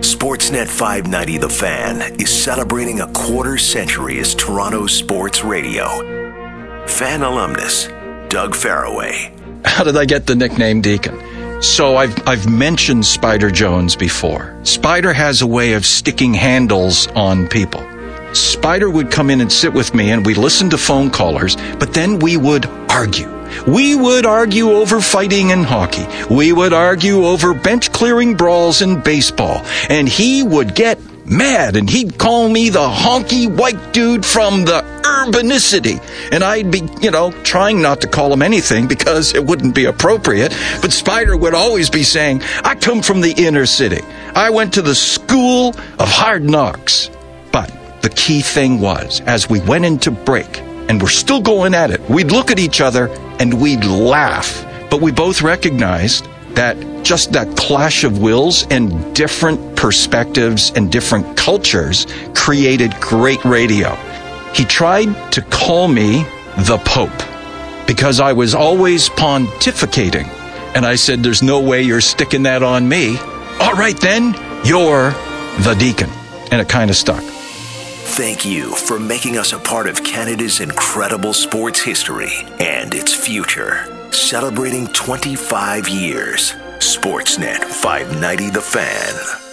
Sportsnet 590 The Fan is celebrating a quarter century as Toronto sports radio. Fan alumnus Doug Farraway. How did I get the nickname Deacon? So I've I've mentioned Spider Jones before. Spider has a way of sticking handles on people. Spider would come in and sit with me and we'd listen to phone callers, but then we would argue. We would argue over fighting in hockey. We would argue over bench clearing brawls in baseball. And he would get mad and he'd call me the honky white dude from the urbanicity. And I'd be, you know, trying not to call him anything because it wouldn't be appropriate. But Spider would always be saying, I come from the inner city. I went to the school of hard knocks. But the key thing was, as we went into break, and we're still going at it, we'd look at each other and we'd laugh. But we both recognized that just that clash of wills and different perspectives and different cultures created great radio. He tried to call me the Pope because I was always pontificating. And I said, There's no way you're sticking that on me. All right, then, you're the deacon. And it kind of stuck. Thank you for making us a part of Canada's incredible sports history and its future. Celebrating 25 years. Sportsnet 590 The Fan.